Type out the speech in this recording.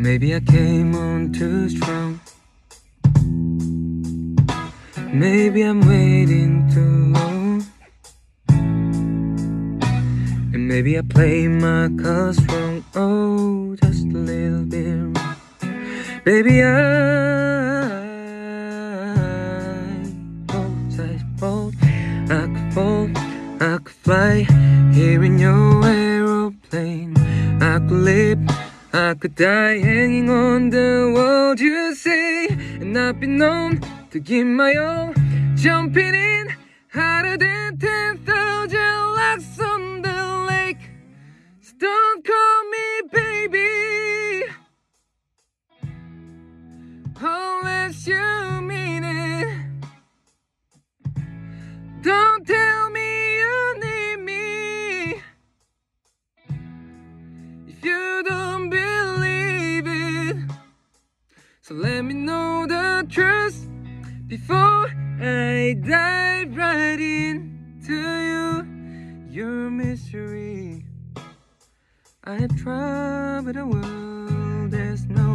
Maybe I came on too strong. Maybe I'm waiting too long. And maybe I play my cards wrong. Oh, just a little bit wrong. Baby, I I I could I could fly here in your aeroplane. I could live, I could die hanging on the wall. You say, and I've been known to give my all, jumping in harder than ten thousand locks on the lake. So don't call me baby, unless you So let me know the truth before I dive right into you. Your mystery. I have tried, the world there's no